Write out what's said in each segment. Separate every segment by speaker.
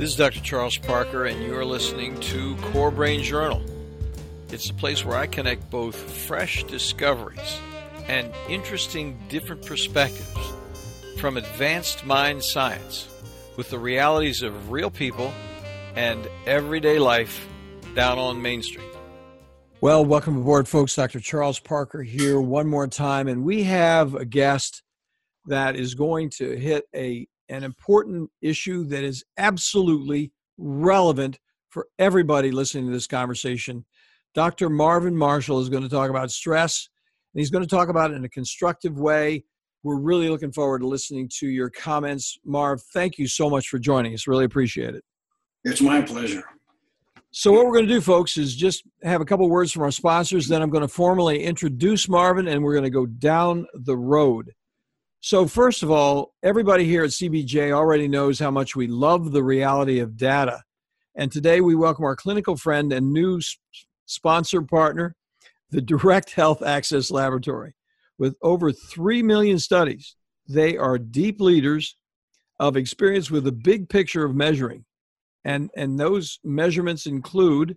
Speaker 1: This is Dr. Charles Parker, and you're listening to Core Brain Journal. It's a place where I connect both fresh discoveries and interesting different perspectives from advanced mind science with the realities of real people and everyday life down on Main Street. Well, welcome aboard, folks. Dr. Charles Parker here one more time, and we have a guest that is going to hit a an important issue that is absolutely relevant for everybody listening to this conversation. Dr. Marvin Marshall is going to talk about stress, and he's going to talk about it in a constructive way. We're really looking forward to listening to your comments. Marv, thank you so much for joining us. Really appreciate it.
Speaker 2: It's my pleasure.
Speaker 1: So, what we're going to do, folks, is just have a couple words from our sponsors. Then I'm going to formally introduce Marvin, and we're going to go down the road. So, first of all, everybody here at CBJ already knows how much we love the reality of data. And today we welcome our clinical friend and new sponsor partner, the Direct Health Access Laboratory. With over 3 million studies, they are deep leaders of experience with the big picture of measuring. And, and those measurements include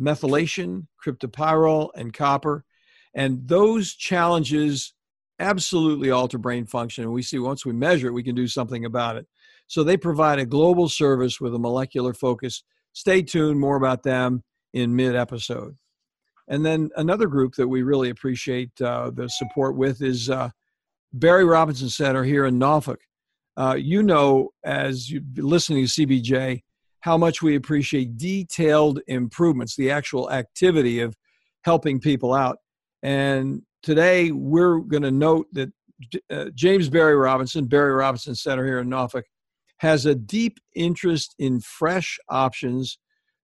Speaker 1: methylation, cryptopyrrole, and copper. And those challenges absolutely alter brain function. And we see once we measure it, we can do something about it. So they provide a global service with a molecular focus. Stay tuned, more about them in mid episode. And then another group that we really appreciate uh, the support with is uh, Barry Robinson Center here in Norfolk. Uh, you know, as you listening to CBJ, how much we appreciate detailed improvements, the actual activity of helping people out. And today we're going to note that uh, James Barry Robinson, Barry Robinson Center here in Norfolk, has a deep interest in fresh options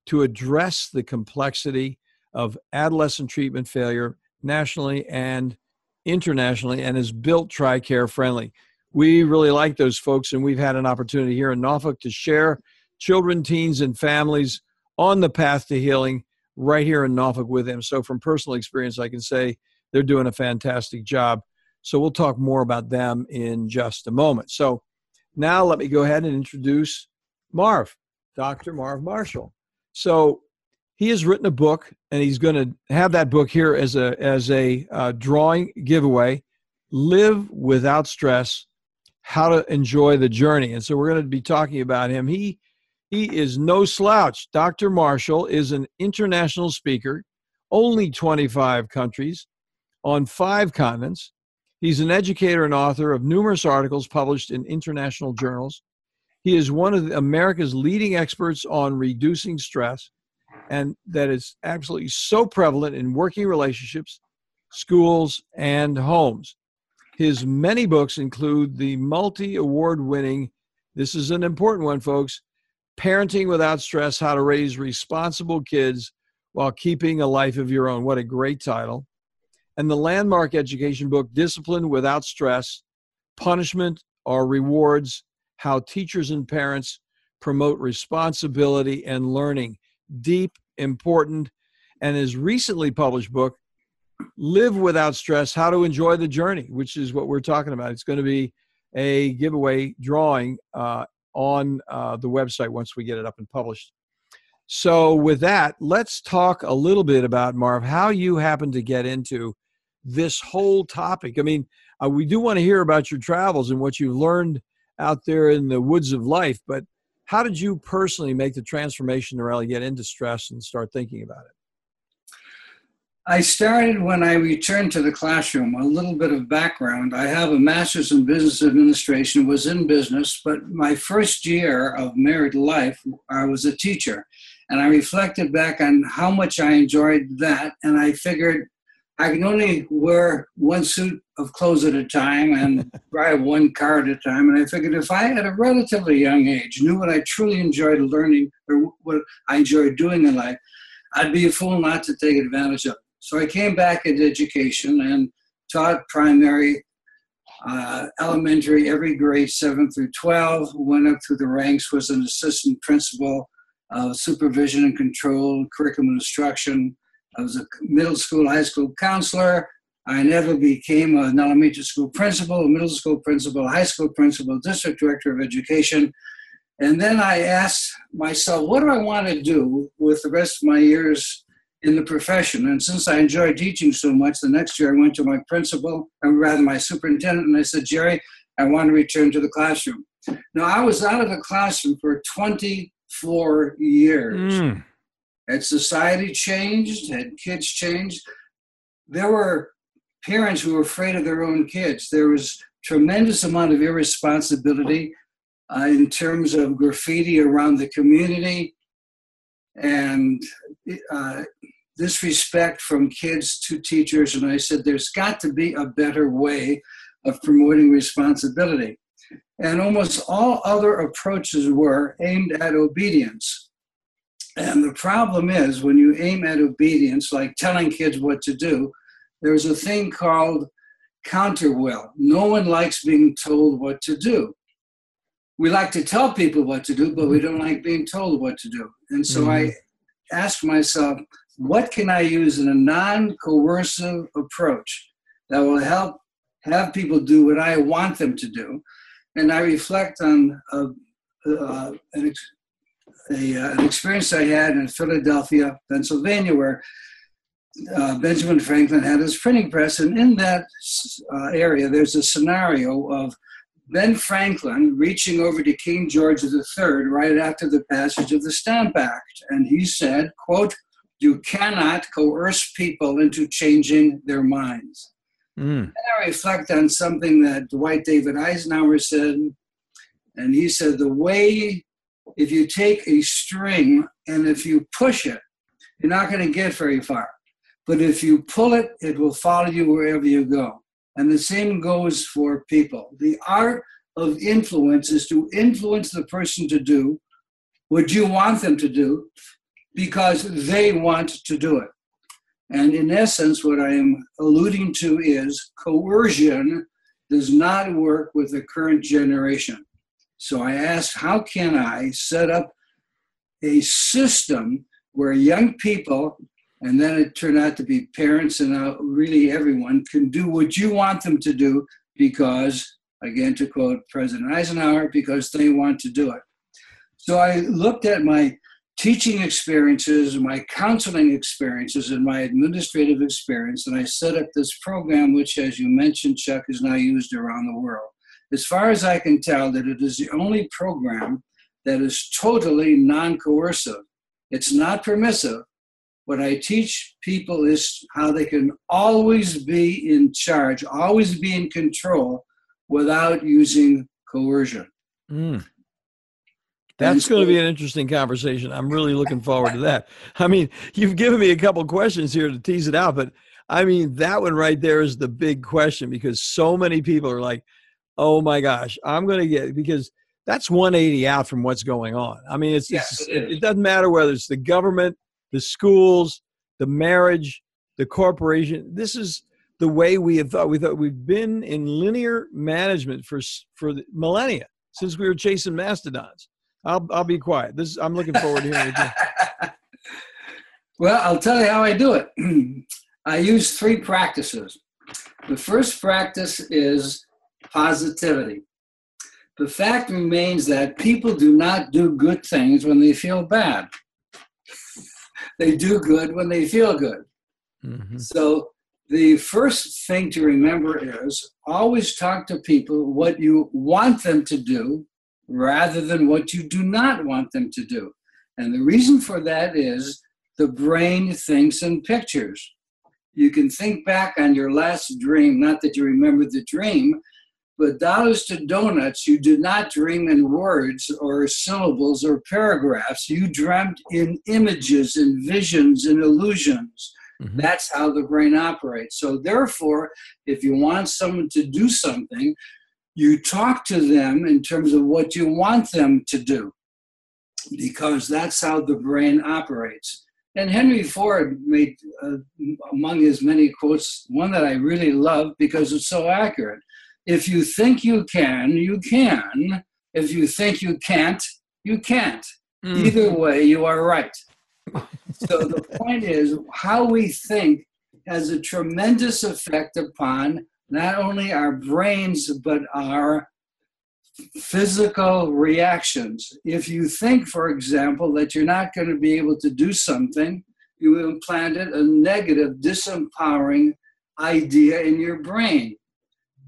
Speaker 1: to address the complexity of adolescent treatment failure nationally and internationally and has built TRICARE friendly. We really like those folks, and we've had an opportunity here in Norfolk to share children, teens, and families on the path to healing right here in Norfolk with them. So, from personal experience, I can say they're doing a fantastic job. So we'll talk more about them in just a moment. So now let me go ahead and introduce Marv, Dr. Marv Marshall. So he has written a book, and he's going to have that book here as a as a uh, drawing giveaway. Live without stress: How to enjoy the journey. And so we're going to be talking about him. He he is no slouch. Dr. Marshall is an international speaker, only 25 countries, on five continents. He's an educator and author of numerous articles published in international journals. He is one of America's leading experts on reducing stress, and that is absolutely so prevalent in working relationships, schools, and homes. His many books include the multi award winning, this is an important one, folks Parenting Without Stress How to Raise Responsible Kids While Keeping a Life of Your Own. What a great title and the landmark education book, Discipline Without Stress Punishment or Rewards How Teachers and Parents Promote Responsibility and Learning. Deep, important, and his recently published book, Live Without Stress How to Enjoy the Journey, which is what we're talking about. It's going to be a giveaway drawing uh, on uh, the website once we get it up and published. So, with that, let's talk a little bit about Marv, how you happen to get into this whole topic. I mean, uh, we do want to hear about your travels and what you've learned out there in the woods of life, but how did you personally make the transformation to really get into stress and start thinking about it?
Speaker 2: I started when I returned to the classroom. A little bit of background. I have a master's in business administration, was in business, but my first year of married life, I was a teacher. And I reflected back on how much I enjoyed that. And I figured I can only wear one suit of clothes at a time and drive one car at a time. And I figured if I, at a relatively young age, knew what I truly enjoyed learning or what I enjoyed doing in life, I'd be a fool not to take advantage of it. So I came back into education and taught primary, uh, elementary, every grade 7 through 12, went up through the ranks, was an assistant principal of supervision and control, curriculum instruction, I was a middle school, high school counselor. I never became an elementary school principal, a middle school principal, high school principal, district director of education. And then I asked myself, what do I want to do with the rest of my years in the profession? And since I enjoy teaching so much, the next year I went to my principal, or rather my superintendent, and I said, Jerry, I want to return to the classroom. Now, I was out of the classroom for 24 years. Mm. Had society changed? Had kids changed? There were parents who were afraid of their own kids. There was tremendous amount of irresponsibility uh, in terms of graffiti around the community and uh, disrespect from kids to teachers. And I said, there's got to be a better way of promoting responsibility. And almost all other approaches were aimed at obedience. And the problem is when you aim at obedience, like telling kids what to do, there's a thing called counterwill. No one likes being told what to do. We like to tell people what to do, but we don't like being told what to do. And so mm-hmm. I asked myself, what can I use in a non coercive approach that will help have people do what I want them to do? And I reflect on a, uh, an, a, uh, an experience I had in Philadelphia, Pennsylvania, where uh, Benjamin Franklin had his printing press, and in that uh, area, there's a scenario of Ben Franklin reaching over to King George III right after the passage of the Stamp Act, and he said, "quote You cannot coerce people into changing their minds." Mm. And I reflect on something that Dwight David Eisenhower said, and he said, "The way if you take a string and if you push it, you're not going to get very far." But if you pull it, it will follow you wherever you go. And the same goes for people. The art of influence is to influence the person to do what you want them to do because they want to do it. And in essence, what I am alluding to is coercion does not work with the current generation. So I asked, how can I set up a system where young people and then it turned out to be parents and uh, really everyone can do what you want them to do because again to quote president eisenhower because they want to do it. So i looked at my teaching experiences my counseling experiences and my administrative experience and i set up this program which as you mentioned chuck is now used around the world as far as i can tell that it is the only program that is totally non-coercive it's not permissive what I teach people is how they can always be in charge, always be in control without using coercion. Mm.
Speaker 1: That's going to be an interesting conversation. I'm really looking forward to that. I mean, you've given me a couple questions here to tease it out, but I mean, that one right there is the big question because so many people are like, oh my gosh, I'm going to get, because that's 180 out from what's going on. I mean, it's, yes, it's it, it doesn't matter whether it's the government, the schools, the marriage, the corporation. This is the way we have thought. We thought we've been in linear management for for millennia since we were chasing mastodons. I'll I'll be quiet. This I'm looking forward to hearing it.
Speaker 2: well, I'll tell you how I do it. I use three practices. The first practice is positivity. The fact remains that people do not do good things when they feel bad they do good when they feel good. Mm-hmm. So the first thing to remember is always talk to people what you want them to do rather than what you do not want them to do. And the reason for that is the brain thinks in pictures. You can think back on your last dream, not that you remember the dream, but dollars to donuts, you did not dream in words or syllables or paragraphs. You dreamt in images and visions and illusions. Mm-hmm. That's how the brain operates. So, therefore, if you want someone to do something, you talk to them in terms of what you want them to do, because that's how the brain operates. And Henry Ford made, uh, among his many quotes, one that I really love because it's so accurate. If you think you can, you can. If you think you can't, you can't. Mm. Either way, you are right. so the point is, how we think has a tremendous effect upon not only our brains, but our physical reactions. If you think, for example, that you're not going to be able to do something, you implanted a negative, disempowering idea in your brain.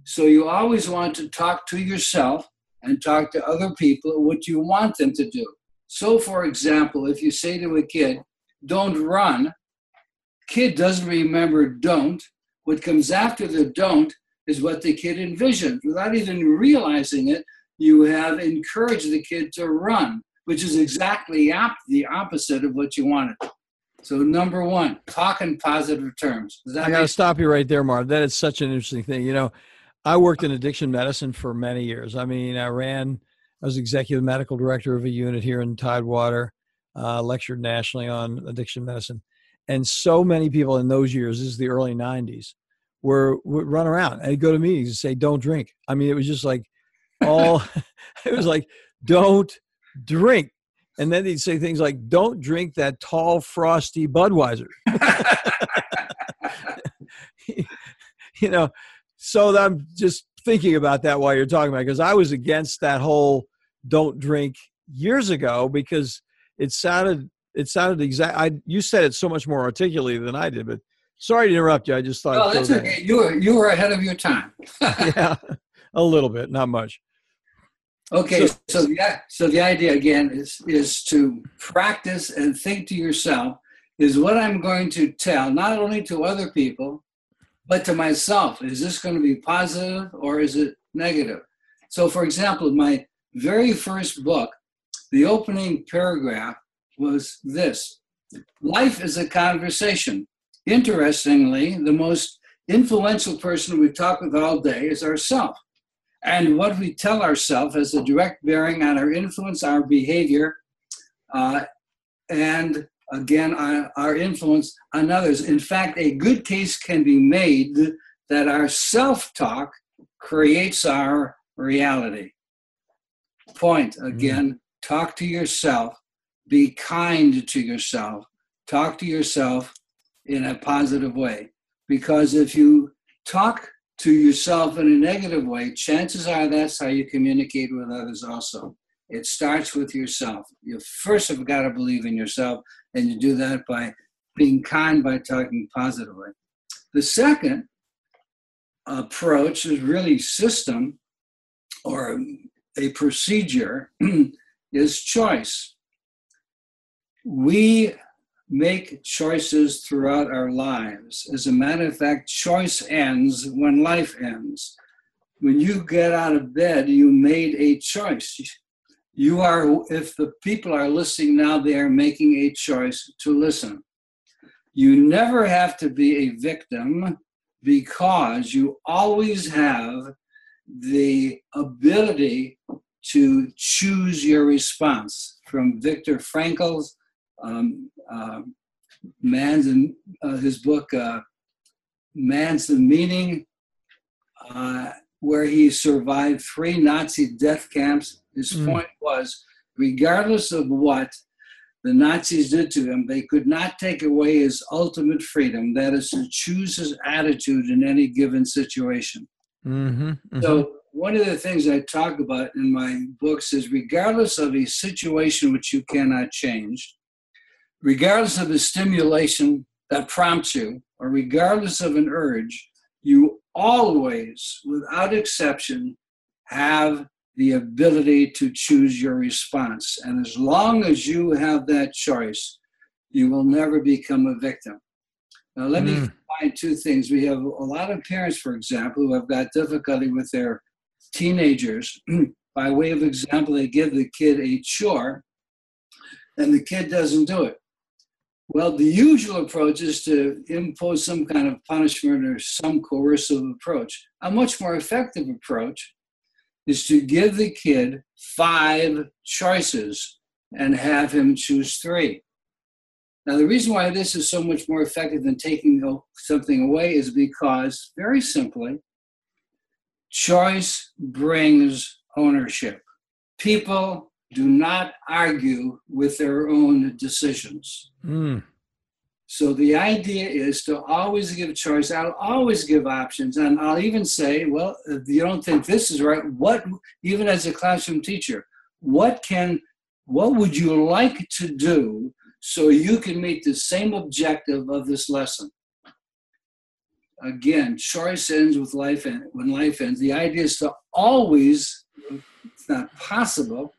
Speaker 2: So you always want to talk to yourself and talk to other people what you want them to do. So, for example, if you say to a kid, don't run, kid doesn't remember don't. What comes after the don't is what the kid envisioned. Without even realizing it, you have encouraged the kid to run, which is exactly op- the opposite of what you wanted. So, number one, talk in positive terms.
Speaker 1: I got to stop you right there, Marv. That is such an interesting thing. You know, I worked in addiction medicine for many years. I mean, I ran, I was executive medical director of a unit here in Tidewater, uh, lectured nationally on addiction medicine. And so many people in those years, this is the early 90s, were would run around and go to meetings and say, don't drink. I mean, it was just like all, it was like, don't drink. And then they'd say things like, don't drink that tall, frosty Budweiser. you know, so I'm just thinking about that while you're talking about because I was against that whole don't drink years ago because it sounded it sounded exact. I you said it so much more articulately than I did, but sorry to interrupt you. I just thought.
Speaker 2: Oh, that's okay. You were you were ahead of your time.
Speaker 1: yeah, a little bit, not much.
Speaker 2: Okay, so, so the so the idea again is is to practice and think to yourself is what I'm going to tell not only to other people but to myself, is this going to be positive or is it negative? So, for example, my very first book, the opening paragraph was this Life is a conversation. Interestingly, the most influential person we talk with all day is ourselves. And what we tell ourselves has a direct bearing on our influence, our behavior, uh, and again our influence on others. In fact, a good case can be made that our self talk creates our reality. Point mm-hmm. again, mm. talk to yourself, be kind to yourself, talk to yourself in a positive way. Because if you talk to yourself in a negative way, chances are that's how you communicate with others also. It starts with yourself. You first have got to believe in yourself, and you do that by being kind by talking positively. The second approach is really system or a procedure is choice. We make choices throughout our lives. As a matter of fact, choice ends when life ends. When you get out of bed, you made a choice you are if the people are listening now they are making a choice to listen. You never have to be a victim because you always have the ability to choose your response from Viktor Frankl's um, uh, man's and uh, his book uh, man's the meaning uh, where he survived three nazi death camps his mm. point was regardless of what the Nazis did to him, they could not take away his ultimate freedom, that is to choose his attitude in any given situation. Mm-hmm, mm-hmm. So, one of the things I talk about in my books is regardless of a situation which you cannot change, regardless of the stimulation that prompts you, or regardless of an urge, you always, without exception, have the ability to choose your response. And as long as you have that choice, you will never become a victim. Now, let mm. me find two things. We have a lot of parents, for example, who have got difficulty with their teenagers. By way of example, they give the kid a chore and the kid doesn't do it. Well, the usual approach is to impose some kind of punishment or some coercive approach. A much more effective approach is to give the kid five choices and have him choose three. Now, the reason why this is so much more effective than taking something away is because, very simply, choice brings ownership. People do not argue with their own decisions. Mm. So the idea is to always give choice. I'll always give options. And I'll even say, well, if you don't think this is right, what, even as a classroom teacher, what can, what would you like to do so you can meet the same objective of this lesson? Again, choice ends with life end, when life ends. The idea is to always, it's not possible,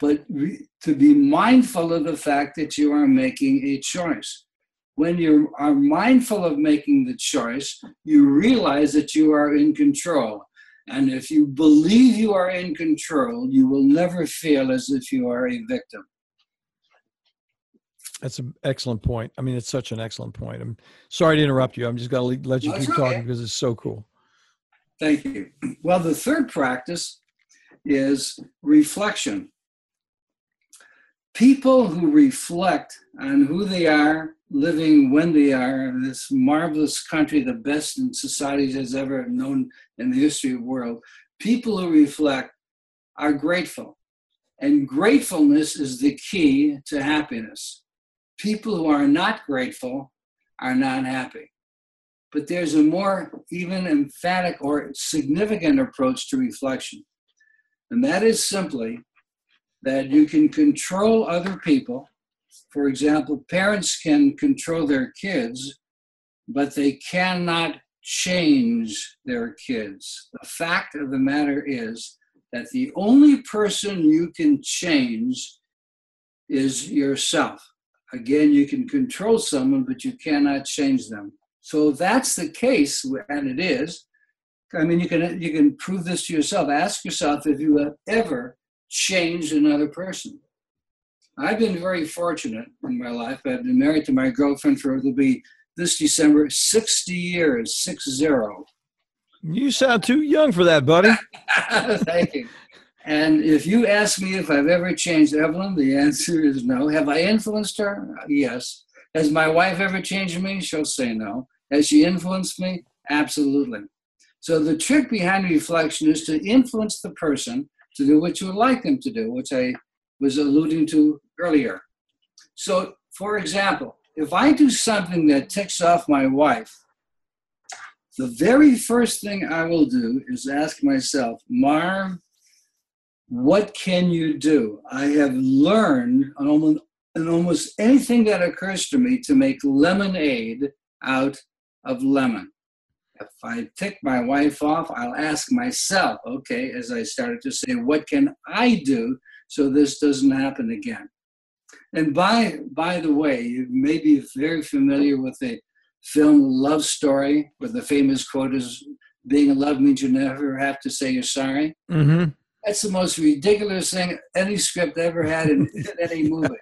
Speaker 2: but to be mindful of the fact that you are making a choice when you are mindful of making the choice, you realize that you are in control. And if you believe you are in control, you will never feel as if you are a victim.
Speaker 1: That's an excellent point. I mean, it's such an excellent point. I'm sorry to interrupt you. I'm just going to let you keep talking because it's so cool.
Speaker 2: Thank you. Well, the third practice is reflection. People who reflect on who they are living when they are in this marvelous country, the best in society has ever known in the history of the world, people who reflect are grateful. And gratefulness is the key to happiness. People who are not grateful are not happy. But there's a more even emphatic or significant approach to reflection. And that is simply that you can control other people for example, parents can control their kids, but they cannot change their kids. The fact of the matter is that the only person you can change is yourself. Again, you can control someone, but you cannot change them. So that's the case, and it is. I mean, you can you can prove this to yourself. Ask yourself if you have ever changed another person. I've been very fortunate in my life. I've been married to my girlfriend for it'll be this December 60 years, six zero.
Speaker 1: You sound too young for that, buddy.
Speaker 2: Thank you. And if you ask me if I've ever changed Evelyn, the answer is no. Have I influenced her? Yes. Has my wife ever changed me? She'll say no. Has she influenced me? Absolutely. So the trick behind reflection is to influence the person to do what you would like them to do, which I was alluding to earlier. So, for example, if I do something that ticks off my wife, the very first thing I will do is ask myself, Marv, what can you do? I have learned on almost, on almost anything that occurs to me to make lemonade out of lemon. If I tick my wife off, I'll ask myself, okay, as I started to say, what can I do so this doesn't happen again? And by by the way, you may be very familiar with the film Love Story, where the famous quote is, "Being in love means you never have to say you're sorry."
Speaker 1: Mm-hmm.
Speaker 2: That's the most ridiculous thing any script ever had in, in any movie.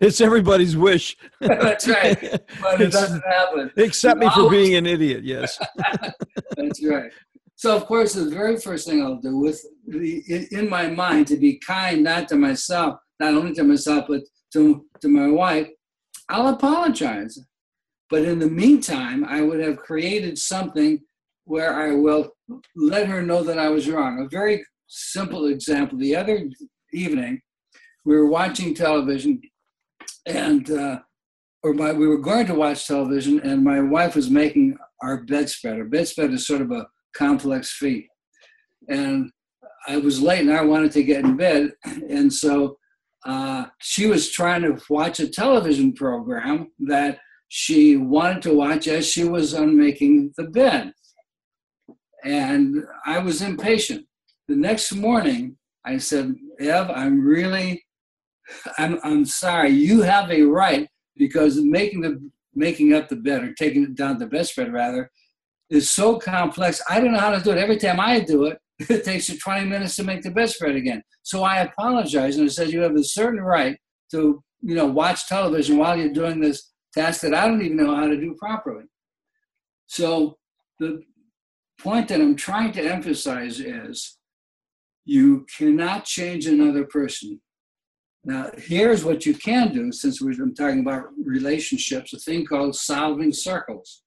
Speaker 1: it's everybody's wish.
Speaker 2: That's right, but it doesn't happen.
Speaker 1: Except me for being an idiot. Yes.
Speaker 2: That's right. So, of course, the very first thing I'll do with the, in my mind to be kind, not to myself, not only to myself, but to, to my wife, I'll apologize. But in the meantime, I would have created something where I will let her know that I was wrong. A very simple example. The other evening, we were watching television, and uh, or we were going to watch television, and my wife was making our bedspread. Our bedspread is sort of a complex feat, and I was late, and I wanted to get in bed, and so uh, she was trying to watch a television program that she wanted to watch as she was unmaking the bed. And I was impatient. The next morning, I said, Ev, I'm really, I'm, I'm sorry. You have a right because making the making up the bed or taking it down the bedspread rather is so complex. I don't know how to do it. Every time I do it, it takes you 20 minutes to make the bedspread again. So I apologize and I said you have a certain right to, you know, watch television while you're doing this task that I don't even know how to do properly. So the point that I'm trying to emphasize is you cannot change another person. Now, here's what you can do, since we're talking about relationships, a thing called solving circles.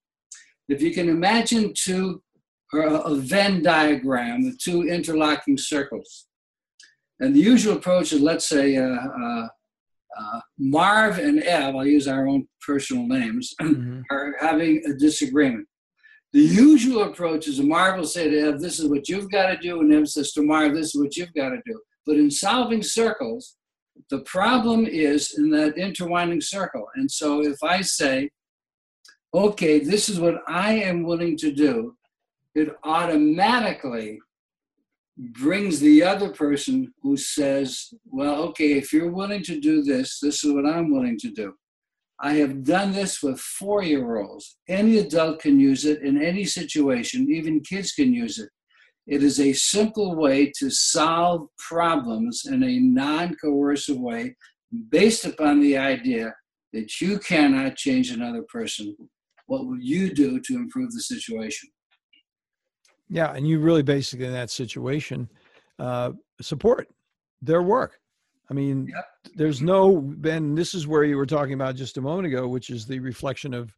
Speaker 2: If you can imagine two or a Venn diagram with two interlocking circles. And the usual approach is, let's say, uh, uh, uh, Marv and Ev, I'll use our own personal names, mm-hmm. are having a disagreement. The usual approach is Marv will say to Ev, This is what you've got to do, and Ev says to Marv, This is what you've got to do. But in solving circles, the problem is in that intertwining circle. And so if I say, okay, this is what I am willing to do, it automatically brings the other person who says, well, okay, if you're willing to do this, this is what I'm willing to do. I have done this with four year olds. Any adult can use it in any situation, even kids can use it. It is a simple way to solve problems in a non coercive way based upon the idea that you cannot change another person. What will you do to improve the situation?
Speaker 1: Yeah, and you really basically in that situation uh, support their work. I mean, yep. there's no Ben. This is where you were talking about just a moment ago, which is the reflection of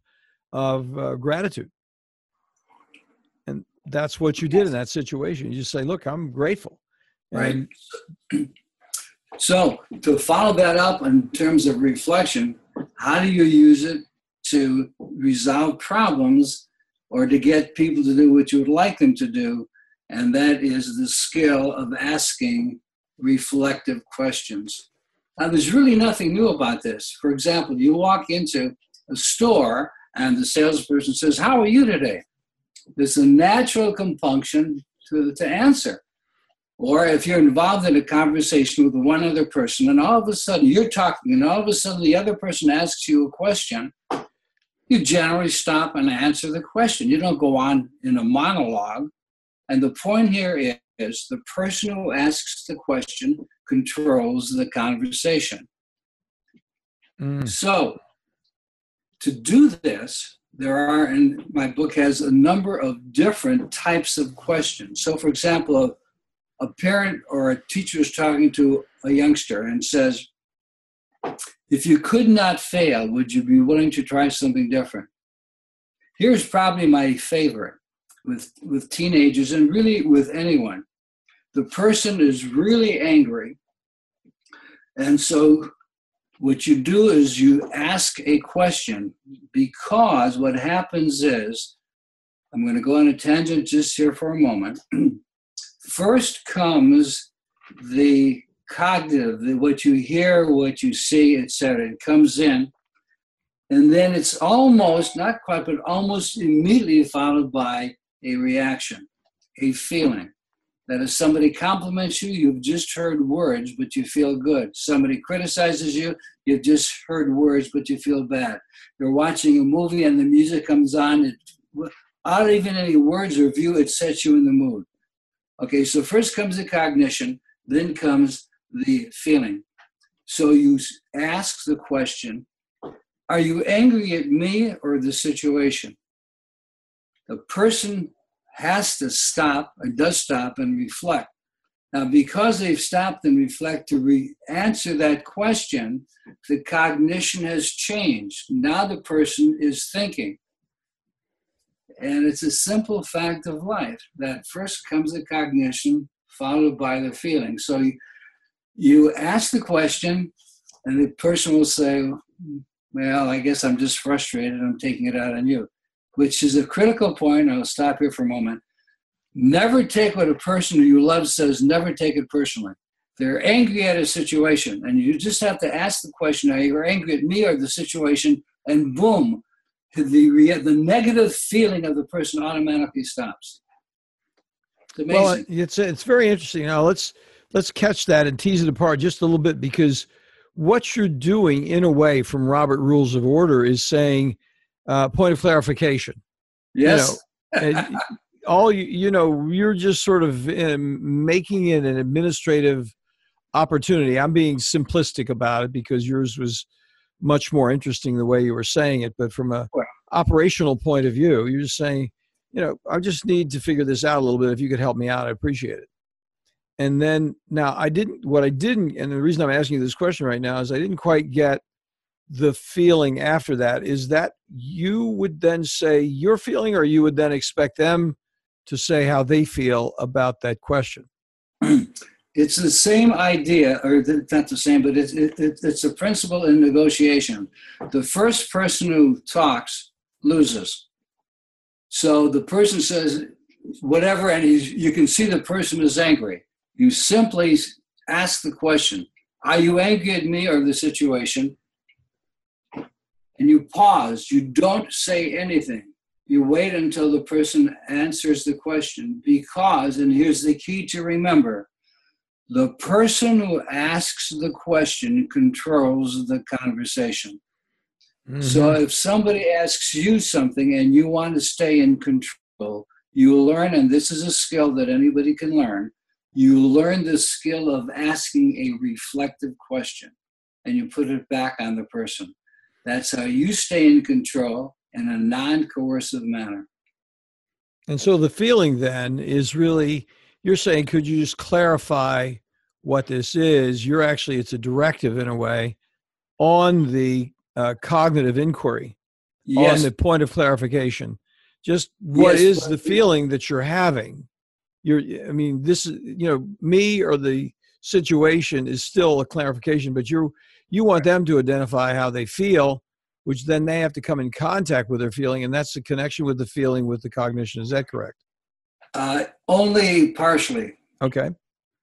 Speaker 1: of uh, gratitude and that's what you did in that situation. You just say, "Look, I'm grateful."
Speaker 2: Right. so to follow that up in terms of reflection, how do you use it to resolve problems or to get people to do what you would like them to do? And that is the skill of asking reflective questions. Now, there's really nothing new about this. For example, you walk into a store and the salesperson says, How are you today? There's a natural compunction to, to answer. Or if you're involved in a conversation with one other person and all of a sudden you're talking and all of a sudden the other person asks you a question, you generally stop and answer the question. You don't go on in a monologue. And the point here is the person who asks the question controls the conversation. Mm. So, to do this, there are, and my book has a number of different types of questions. So, for example, a, a parent or a teacher is talking to a youngster and says, If you could not fail, would you be willing to try something different? Here's probably my favorite with, with teenagers and really with anyone. The person is really angry. And so what you do is you ask a question because what happens is, I'm going to go on a tangent just here for a moment. First comes the cognitive, what you hear, what you see, etc. It comes in, and then it's almost, not quite, but almost immediately followed by a reaction, a feeling. That if somebody compliments you, you've just heard words, but you feel good. Somebody criticizes you, you've just heard words, but you feel bad. You're watching a movie and the music comes on, it, without even any words or view, it sets you in the mood. Okay, so first comes the cognition, then comes the feeling. So you ask the question Are you angry at me or the situation? The person has to stop and does stop and reflect. Now, because they've stopped and reflect to re- answer that question, the cognition has changed. Now the person is thinking. And it's a simple fact of life that first comes the cognition, followed by the feeling. So you, ask the question, and the person will say, Well, I guess I'm just frustrated. I'm taking it out on you which is a critical point. I'll stop here for a moment. Never take what a person who you love says, never take it personally. They're angry at a situation, and you just have to ask the question, are you angry at me or the situation? And boom, the, the negative feeling of the person automatically stops.
Speaker 1: It's well, it's, it's very interesting. Now, let's, let's catch that and tease it apart just a little bit because what you're doing, in a way, from Robert Rules of Order, is saying – uh, point of clarification.
Speaker 2: Yes.
Speaker 1: You know, all you, you know, you're just sort of um, making it an administrative opportunity. I'm being simplistic about it because yours was much more interesting the way you were saying it. But from a well, operational point of view, you're just saying, you know, I just need to figure this out a little bit. If you could help me out, I appreciate it. And then now I didn't, what I didn't, and the reason I'm asking you this question right now is I didn't quite get the feeling after that is that you would then say your feeling or you would then expect them to say how they feel about that question
Speaker 2: it's the same idea, or not the same, but it's, it, it's a principle in negotiation. The first person who talks loses. So the person says whatever, and he's, you can see the person is angry. You simply ask the question Are you angry at me or the situation? And you pause. You don't say anything. You wait until the person answers the question because, and here's the key to remember the person who asks the question controls the conversation. Mm-hmm. So if somebody asks you something and you want to stay in control, you learn, and this is a skill that anybody can learn, you learn the skill of asking a reflective question and you put it back on the person. That's how you stay in control in a non coercive manner.
Speaker 1: And so the feeling then is really you're saying could you just clarify what this is you're actually it's a directive in a way on the uh, cognitive inquiry yes. on the point of clarification just what yes, is the feeling that you're having you're i mean this is you know me or the situation is still a clarification but you you want them to identify how they feel which then they have to come in contact with their feeling and that's the connection with the feeling with the cognition is that correct
Speaker 2: uh, only partially.
Speaker 1: Okay.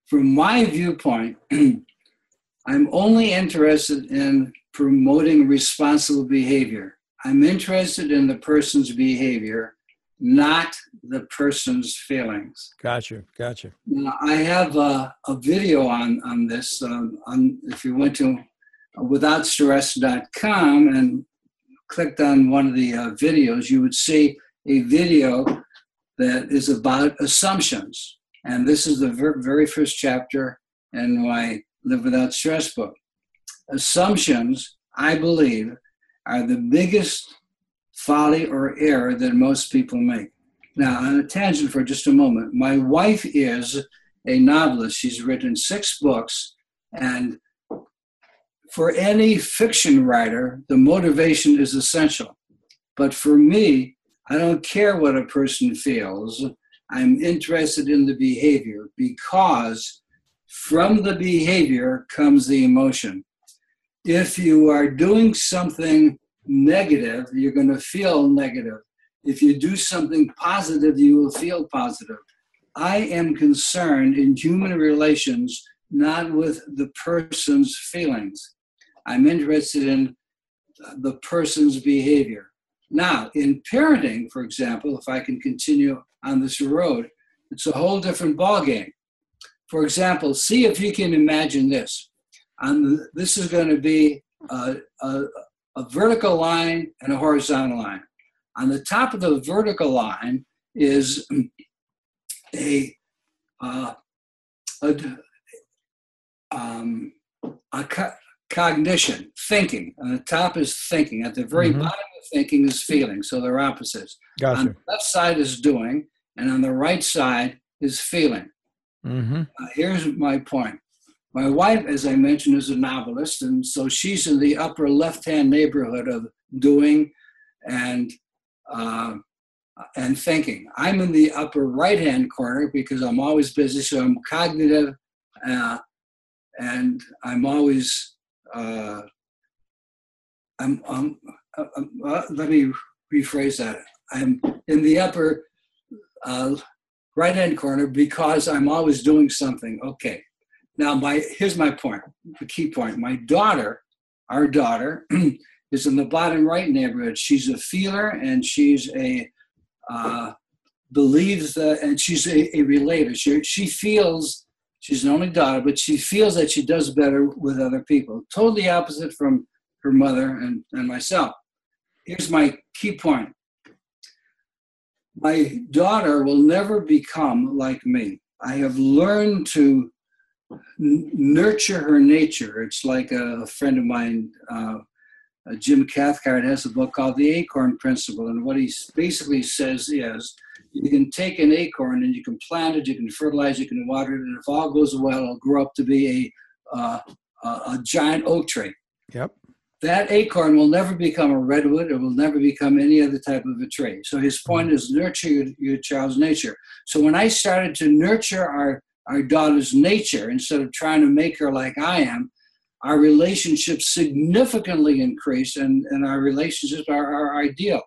Speaker 2: From my viewpoint, I'm only interested in promoting responsible behavior. I'm interested in the person's behavior, not the person's feelings.
Speaker 1: Gotcha, gotcha.
Speaker 2: Now, I have a, a video on, on this. Um, on, if you went to withoutstress.com and clicked on one of the uh, videos, you would see a video that is about assumptions. And this is the ver- very first chapter in my Live Without Stress book. Assumptions, I believe, are the biggest folly or error that most people make. Now, on a tangent for just a moment, my wife is a novelist. She's written six books, and for any fiction writer, the motivation is essential. But for me, I don't care what a person feels. I'm interested in the behavior because from the behavior comes the emotion. If you are doing something negative, you're going to feel negative. If you do something positive, you will feel positive. I am concerned in human relations not with the person's feelings. I'm interested in the person's behavior. Now, in parenting, for example, if I can continue on this road, it's a whole different ballgame. For example, see if you can imagine this. On this is going to be a, a, a vertical line and a horizontal line. On the top of the vertical line is a, uh, a, um, a co- cognition, thinking. On the top is thinking. At the very mm-hmm. bottom of thinking is feeling, so they're opposites.
Speaker 1: Gotcha.
Speaker 2: On the left side is doing, and on the right side is feeling. Mm-hmm. Uh, here's my point. My wife, as I mentioned, is a novelist, and so she's in the upper left-hand neighborhood of doing and uh, and thinking. I'm in the upper right-hand corner because I'm always busy, so I'm cognitive, uh, and I'm always uh, I'm, I'm uh, um, uh, let me rephrase that. I'm in the upper uh, right hand corner because I'm always doing something. Okay. Now, my here's my point, the key point. My daughter, our daughter, is in the bottom right neighborhood. She's a feeler and she's a uh, believes that, and she's a, a relator. She, she feels she's an only daughter, but she feels that she does better with other people. Totally opposite from her mother and, and myself here's my key point my daughter will never become like me. I have learned to n- nurture her nature. It's like a, a friend of mine, uh, uh, Jim Cathcart, has a book called The Acorn Principle. And what he basically says is you can take an acorn and you can plant it, you can fertilize, you can water it, and if all goes well, it'll grow up to be a, uh, a, a giant oak tree.
Speaker 1: Yep
Speaker 2: that acorn will never become a redwood. It will never become any other type of a tree. So his point is nurture your, your child's nature. So when I started to nurture our our daughter's nature instead of trying to make her like I am, our relationships significantly increase and, and our relationships are, are ideal.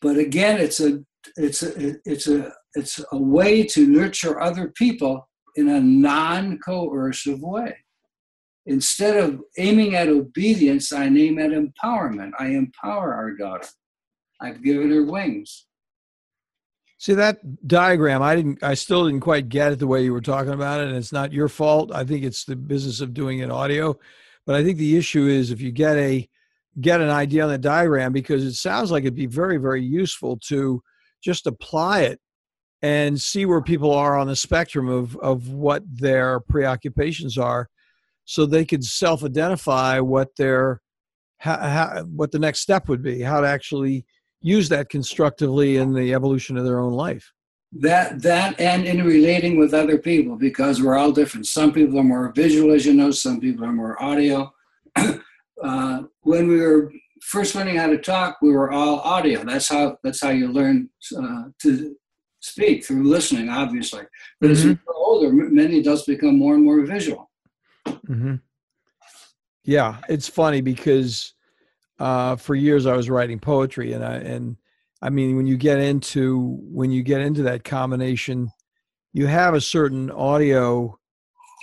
Speaker 2: But again, it's a it's a it's a it's a way to nurture other people in a non-coercive way. Instead of aiming at obedience, I aim at empowerment. I empower our daughter. I've given her wings.
Speaker 1: See that diagram? I didn't. I still didn't quite get it the way you were talking about it, and it's not your fault. I think it's the business of doing it audio, but I think the issue is if you get a get an idea on the diagram because it sounds like it'd be very very useful to just apply it and see where people are on the spectrum of of what their preoccupations are, so they could self identify what their how, how, what the next step would be, how to actually use that constructively in the evolution of their own life.
Speaker 2: That that and in relating with other people because we're all different. Some people are more visual as you know some people are more audio. Uh, when we were first learning how to talk we were all audio. That's how that's how you learn uh, to speak through listening obviously. But mm-hmm. as you grow older many adults become more and more visual.
Speaker 1: Mm-hmm. yeah it's funny because uh, for years I was writing poetry, and I and I mean when you get into when you get into that combination, you have a certain audio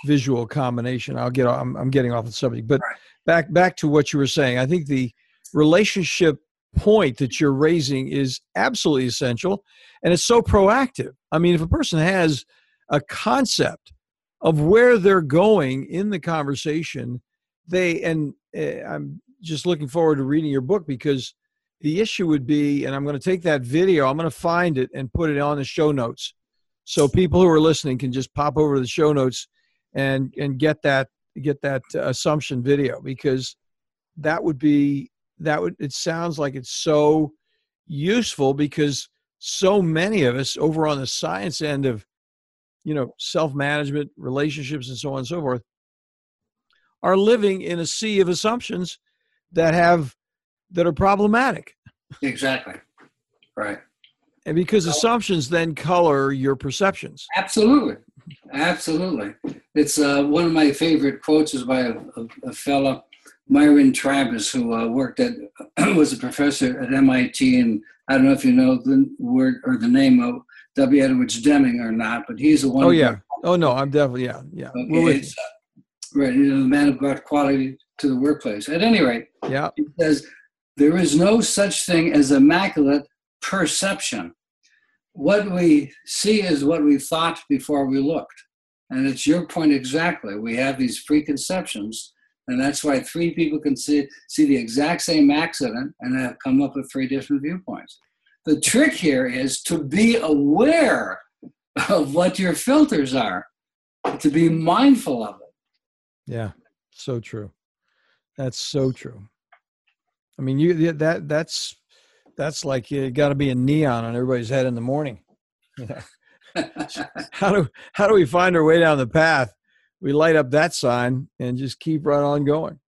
Speaker 1: visual combination. I'll get I'm, I'm getting off the subject, but back back to what you were saying. I think the relationship point that you're raising is absolutely essential, and it's so proactive. I mean, if a person has a concept of where they're going in the conversation, they and uh, I'm just looking forward to reading your book because the issue would be, and I'm going to take that video, I'm going to find it and put it on the show notes, so people who are listening can just pop over to the show notes and and get that get that uh, assumption video because that would be that would it sounds like it's so useful because so many of us over on the science end of you know self-management relationships and so on and so forth are living in a sea of assumptions that have that are problematic.
Speaker 2: Exactly. Right.
Speaker 1: And because assumptions then color your perceptions.
Speaker 2: Absolutely. Absolutely. It's uh, one of my favorite quotes is by a, a, a fellow, Myron Tribus, who uh, worked at, was a professor at MIT. And I don't know if you know the word or the name of W. Edwards Deming or not, but he's the one.
Speaker 1: Oh, yeah. Oh, no, I'm definitely, yeah. Yeah.
Speaker 2: Okay, uh, right. You know, the man who brought quality to the workplace. At any rate,
Speaker 1: yeah.
Speaker 2: It says there is no such thing as immaculate perception. What we see is what we thought before we looked. And it's your point exactly. We have these preconceptions, and that's why three people can see, see the exact same accident and have come up with three different viewpoints. The trick here is to be aware of what your filters are, to be mindful of it.
Speaker 1: Yeah, so true. That's so true. I mean, you that that's that's like you got to be a neon on everybody's head in the morning. how do how do we find our way down the path? We light up that sign and just keep right on going,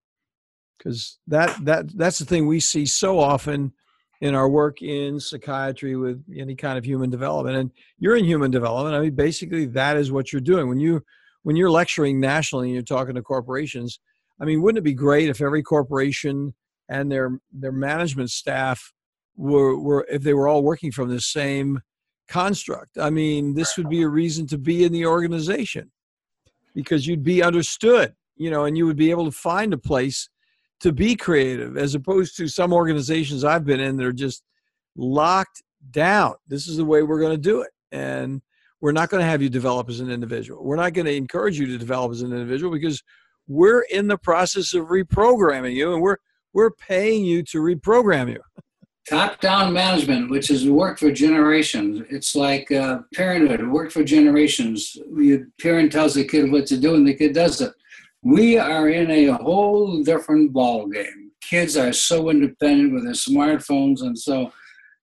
Speaker 1: because that that that's the thing we see so often in our work in psychiatry with any kind of human development. And you're in human development. I mean, basically, that is what you're doing when you when you're lecturing nationally and you're talking to corporations I mean, wouldn't it be great if every corporation and their their management staff were were if they were all working from the same construct? I mean, this would be a reason to be in the organization because you'd be understood, you know, and you would be able to find a place to be creative as opposed to some organizations I've been in that are just locked down. This is the way we're going to do it. And we're not going to have you develop as an individual. We're not going to encourage you to develop as an individual because we're in the process of reprogramming you and we're we're paying you to reprogram you.
Speaker 2: Top down management which has worked for generations it's like uh, parenthood. Worked for generations. Your parent tells the kid what to do and the kid does it. We are in a whole different ball game kids are so independent with their smartphones and so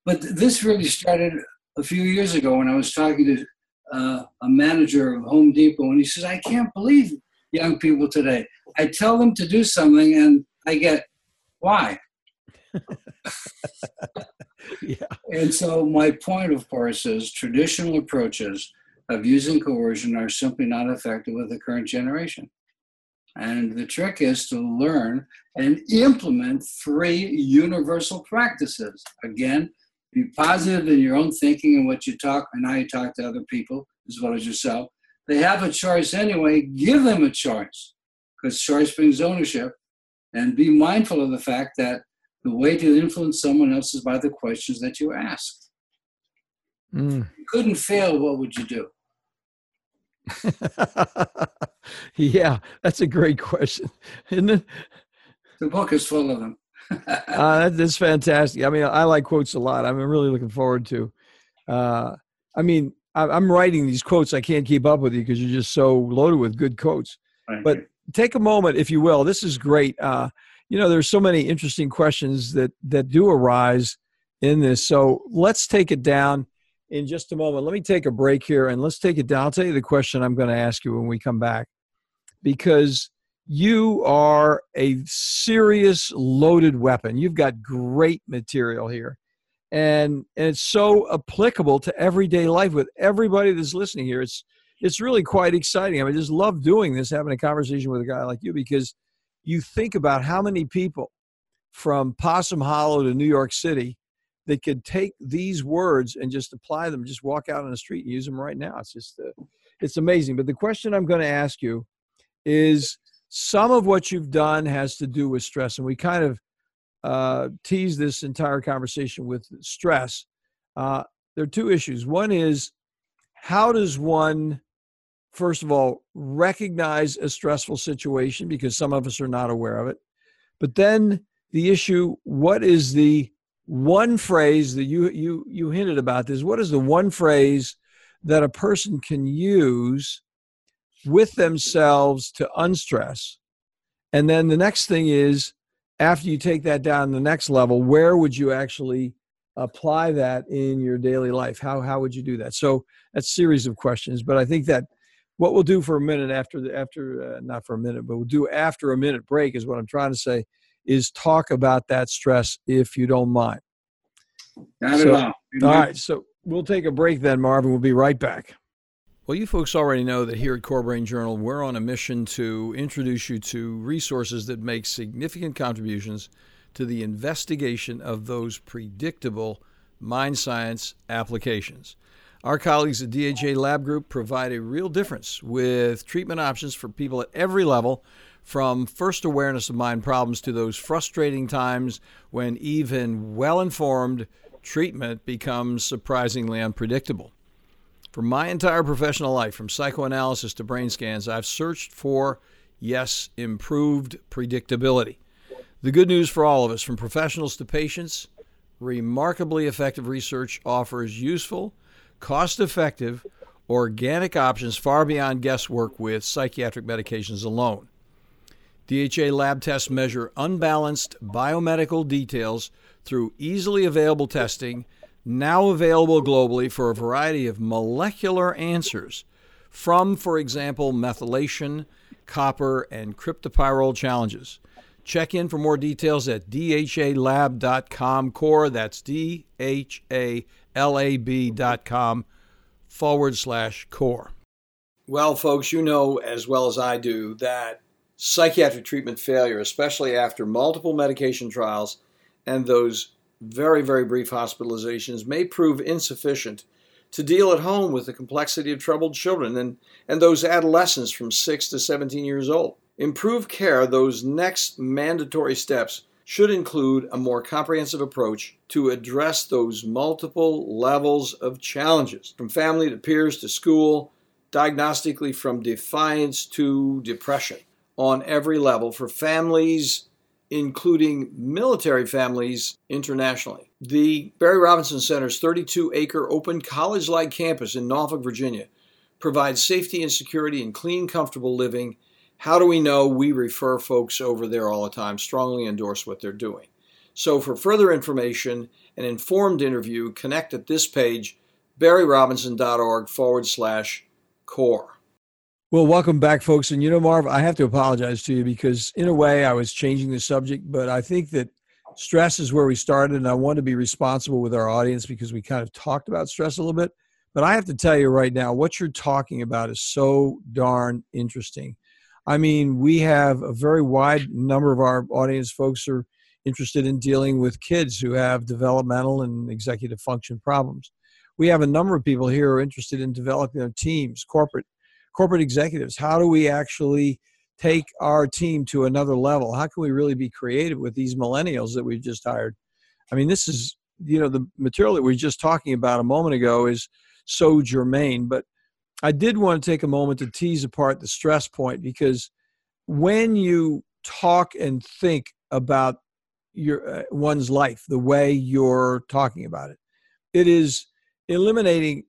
Speaker 2: but this really started a few years ago when i was talking to uh, a manager of home depot and he says i can't believe young people today. I tell them to do something and I get, why? yeah. And so my point, of course, is traditional approaches of using coercion are simply not effective with the current generation. And the trick is to learn and implement three universal practices. Again, be positive in your own thinking and what you talk and how you talk to other people as well as yourself. They have a choice anyway, give them a choice because choice brings ownership. And be mindful of the fact that the way to influence someone else is by the questions that you ask. Mm. If you couldn't fail, what would you do?
Speaker 1: yeah, that's a great question, isn't it?
Speaker 2: The book is full of them.
Speaker 1: uh, that's fantastic. I mean, I like quotes a lot. I'm really looking forward to. Uh, I mean, I, am writing these quotes. I can't keep up with you because you're just so loaded with good quotes. But. Take a moment, if you will. This is great. Uh, you know, there's so many interesting questions that that do arise in this. So let's take it down in just a moment. Let me take a break here and let's take it down. I'll tell you the question I'm going to ask you when we come back because you are a serious loaded weapon. You've got great material here. And, and it's so applicable to everyday life with everybody that's listening here. It's it's really quite exciting. I mean, I just love doing this, having a conversation with a guy like you because you think about how many people from Possum Hollow to New York City that could take these words and just apply them, just walk out on the street and use them right now. It's just, uh, it's amazing. But the question I'm going to ask you is some of what you've done has to do with stress. And we kind of uh, tease this entire conversation with stress. Uh, there are two issues. One is how does one, first of all, recognize a stressful situation because some of us are not aware of it. But then the issue what is the one phrase that you you you hinted about this? What is the one phrase that a person can use with themselves to unstress? And then the next thing is after you take that down the next level where would you actually apply that in your daily life? How how would you do that? So that's a series of questions but i think that what we'll do for a minute after the after uh, not for a minute but we'll do after a minute break is what i'm trying to say is talk about that stress if you don't mind.
Speaker 2: Not so, at all.
Speaker 1: All right, so we'll take a break then, Marvin. We'll be right back. Well, you folks already know that here at Core Brain Journal, we're on a mission to introduce you to resources that make significant contributions to the investigation of those predictable mind science applications. Our colleagues at DHA Lab Group provide a real difference with treatment options for people at every level from first awareness of mind problems to those frustrating times when even well informed treatment becomes surprisingly unpredictable. For my entire professional life, from psychoanalysis to brain scans, I've searched for, yes, improved predictability. The good news for all of us, from professionals to patients, remarkably effective research offers useful, cost effective, organic options far beyond guesswork with psychiatric medications alone. DHA lab tests measure unbalanced biomedical details through easily available testing, now available globally for a variety of molecular answers from, for example, methylation, copper, and cryptopyrrole challenges. Check in for more details at dhalab.com core. That's D H A L A B.com forward slash core. Well, folks, you know as well as I do that psychiatric treatment failure, especially after multiple medication trials and those very, very brief hospitalizations, may prove insufficient to deal at home with the complexity of troubled children and, and those adolescents from 6 to 17 years old. Improved care, those next mandatory steps, should include a more comprehensive approach to address those multiple levels of challenges, from family to peers to school, diagnostically from defiance to depression on every level for families, including military families internationally. The Barry Robinson Center's 32 acre open college like campus in Norfolk, Virginia provides safety and security and clean, comfortable living. How do we know? We refer folks over there all the time, strongly endorse what they're doing. So, for further information, an informed interview, connect at this page, barryrobinson.org forward slash core. Well, welcome back, folks. And you know, Marv, I have to apologize to you because, in a way, I was changing the subject, but I think that stress is where we started, and I want to be responsible with our audience because we kind of talked about stress a little bit. But I have to tell you right now, what you're talking about is so darn interesting. I mean, we have a very wide number of our audience folks are interested in dealing with kids who have developmental and executive function problems. We have a number of people here who are interested in developing their teams, corporate corporate executives. How do we actually take our team to another level? How can we really be creative with these millennials that we've just hired? I mean, this is, you know, the material that we were just talking about a moment ago is so germane. But I did want to take a moment to tease apart the stress point because when you talk and think about your uh, one's life the way you're talking about it, it is eliminating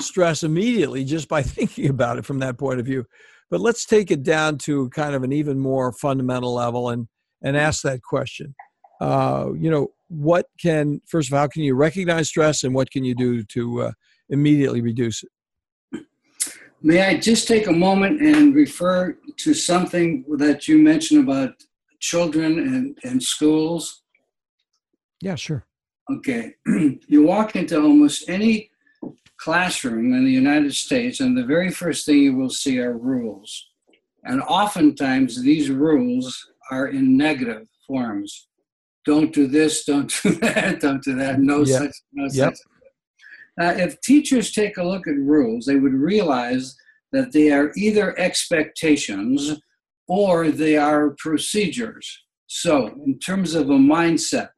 Speaker 1: stress immediately just by thinking about it from that point of view. But let's take it down to kind of an even more fundamental level and and ask that question. Uh, you know, what can first of all, how can you recognize stress, and what can you do to uh, immediately reduce it?
Speaker 2: May I just take a moment and refer to something that you mentioned about children and, and schools?
Speaker 1: Yeah, sure.
Speaker 2: Okay. you walk into almost any classroom in the United States, and the very first thing you will see are rules. And oftentimes, these rules are in negative forms. Don't do this, don't do that, don't do that, no such, no yep. such. Now, if teachers take a look at rules, they would realize that they are either expectations or they are procedures. So, in terms of a mindset,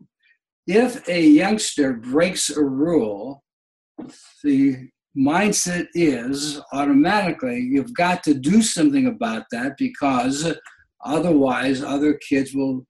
Speaker 2: if a youngster breaks a rule, the mindset is automatically you've got to do something about that because otherwise other kids will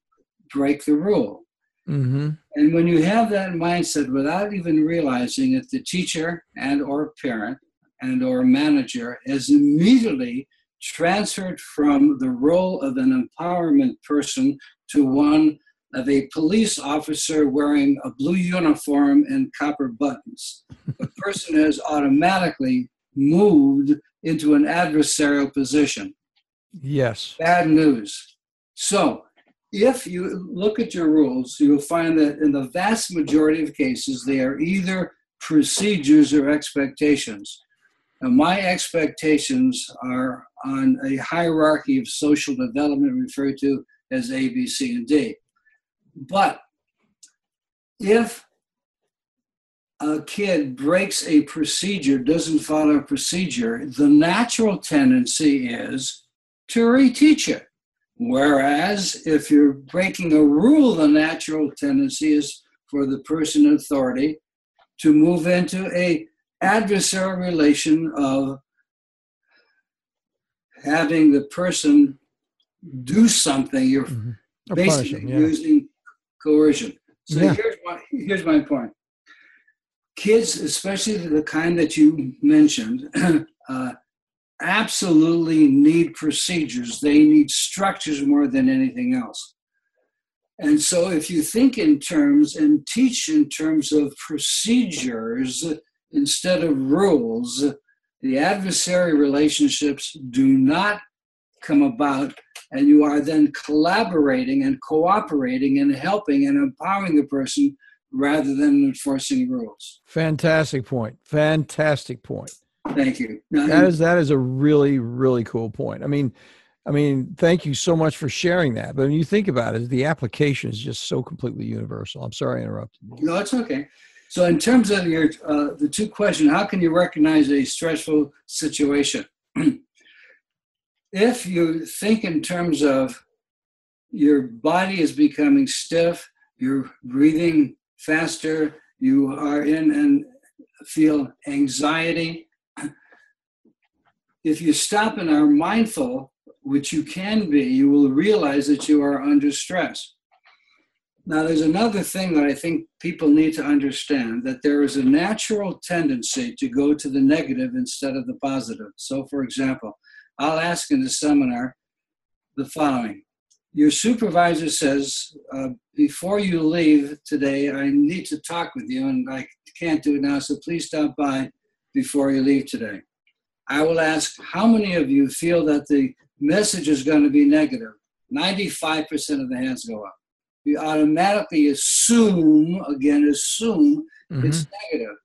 Speaker 2: break the rule. Mm-hmm. And when you have that mindset without even realizing it, the teacher and or parent and or manager is immediately transferred from the role of an empowerment person to one of a police officer wearing a blue uniform and copper buttons. The person is automatically moved into an adversarial position.
Speaker 1: Yes.
Speaker 2: Bad news. So, if you look at your rules, you'll find that in the vast majority of cases, they are either procedures or expectations. Now, my expectations are on a hierarchy of social development referred to as A, B, C, and D. But if a kid breaks a procedure, doesn't follow a procedure, the natural tendency is to reteach it. Whereas if you're breaking a rule, the natural tendency is for the person in authority to move into a adversarial relation of having the person do something. You're mm-hmm. basically yeah. using coercion. So yeah. here's, my, here's my point. Kids, especially the kind that you mentioned, uh, absolutely need procedures. They need structures more than anything else. And so, if you think in terms and teach in terms of procedures instead of rules, the adversary relationships do not come about and you are then collaborating and cooperating and helping and empowering the person rather than enforcing rules.
Speaker 1: Fantastic point. Fantastic point.
Speaker 2: Thank you.
Speaker 1: Now, that is that is a really really cool point. I mean, I mean, thank you so much for sharing that. But when you think about it, the application is just so completely universal. I'm sorry I interrupted.
Speaker 2: You. No, it's okay. So, in terms of your uh, the two questions, how can you recognize a stressful situation? if you think in terms of your body is becoming stiff, you're breathing faster, you are in and feel anxiety. If you stop and are mindful, which you can be, you will realize that you are under stress. Now, there's another thing that I think people need to understand that there is a natural tendency to go to the negative instead of the positive. So, for example, I'll ask in the seminar the following. Your supervisor says, uh, before you leave today, I need to talk with you, and I can't do it now, so please stop by before you leave today. I will ask, how many of you feel that the message is going to be negative? 95% of the hands go up. You automatically assume, again, assume mm-hmm. it's negative.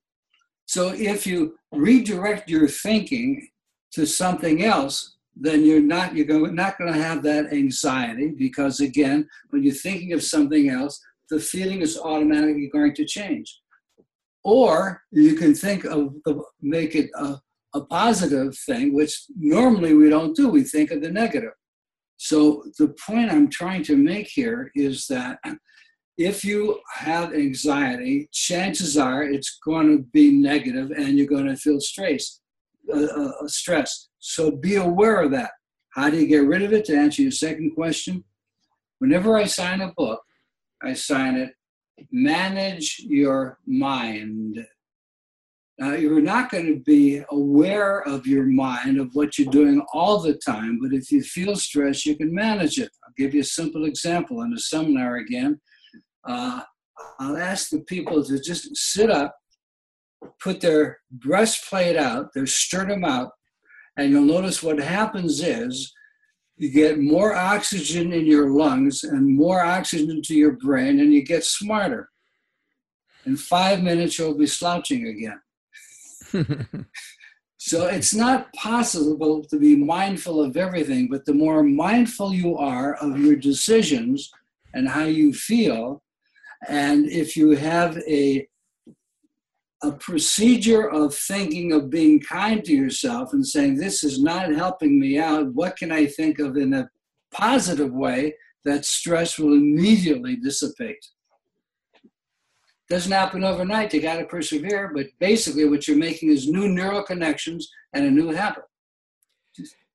Speaker 2: So if you redirect your thinking to something else, then you're not you're going, not going to have that anxiety because again, when you're thinking of something else, the feeling is automatically going to change. Or you can think of the, make it a, a positive thing, which normally we don't do. We think of the negative. So the point I'm trying to make here is that if you have anxiety, chances are it's going to be negative and you're going to feel stress. Uh, uh, stress. So be aware of that. How do you get rid of it? To answer your second question, whenever I sign a book, I sign it, manage your mind. Now, you're not going to be aware of your mind, of what you're doing all the time, but if you feel stress, you can manage it. I'll give you a simple example in a seminar again. Uh, I'll ask the people to just sit up, put their breastplate out, their sternum out, and you'll notice what happens is you get more oxygen in your lungs and more oxygen to your brain, and you get smarter. In five minutes, you'll be slouching again. so it's not possible to be mindful of everything, but the more mindful you are of your decisions and how you feel, and if you have a a procedure of thinking of being kind to yourself and saying, This is not helping me out. What can I think of in a positive way that stress will immediately dissipate? Doesn't happen overnight. You got to persevere. But basically, what you're making is new neural connections and a new habit.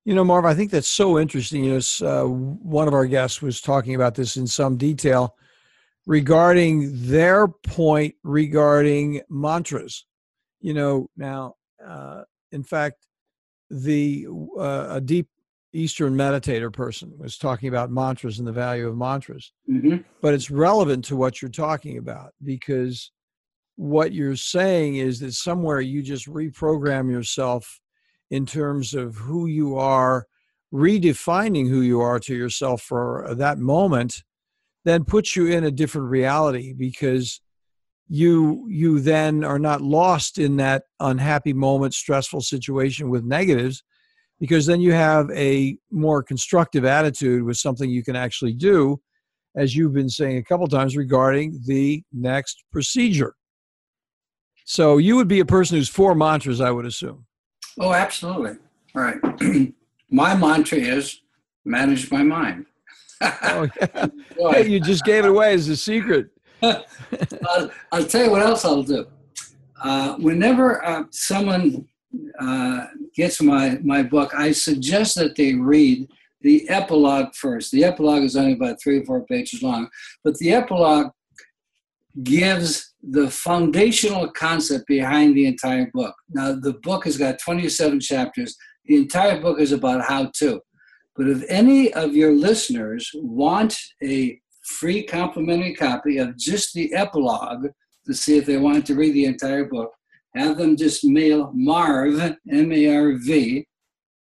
Speaker 1: You know, Marv, I think that's so interesting. You know, uh, one of our guests was talking about this in some detail regarding their point regarding mantras. You know, now, uh, in fact, the uh, a deep Eastern meditator person was talking about mantras and the value of mantras, mm-hmm. but it's relevant to what you're talking about because what you're saying is that somewhere you just reprogram yourself in terms of who you are, redefining who you are to yourself for that moment then puts you in a different reality because you you then are not lost in that unhappy moment stressful situation with negatives because then you have a more constructive attitude with something you can actually do as you've been saying a couple times regarding the next procedure so you would be a person who's for mantras i would assume
Speaker 2: oh absolutely all right my mantra is manage my mind
Speaker 1: oh, yeah. hey, you just gave it away as a secret.
Speaker 2: I'll, I'll, tell you what else I'll do. Uh, whenever uh, someone uh, gets my, my book, I suggest that they read the epilogue first. The epilogue is only about three or four pages long, but the epilogue gives the foundational concept behind the entire book. Now, the book has got 27 chapters. The entire book is about how to. But if any of your listeners want a free complimentary copy of just the epilogue to see if they want to read the entire book, have them just mail Marv, M A R V,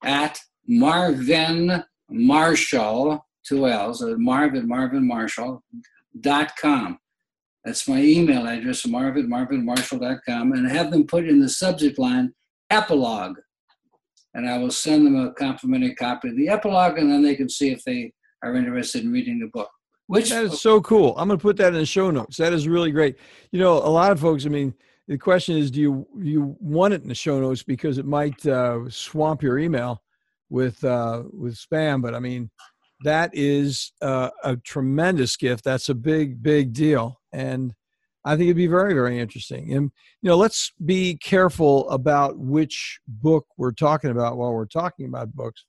Speaker 2: at Marvin Marshall, two L's, uh, Marv at marvinmarshall.com. That's my email address, marv at marvinmarshall.com, and have them put in the subject line epilogue and I will send them a complimentary copy of the epilogue, and then they can see if they are interested in reading the book.
Speaker 1: Which that is so cool. I'm going to put that in the show notes. That is really great. You know, a lot of folks. I mean, the question is, do you you want it in the show notes because it might uh, swamp your email with uh, with spam? But I mean, that is uh, a tremendous gift. That's a big big deal, and I think it'd be very, very interesting. And you know, let's be careful about which book we're talking about while we're talking about books.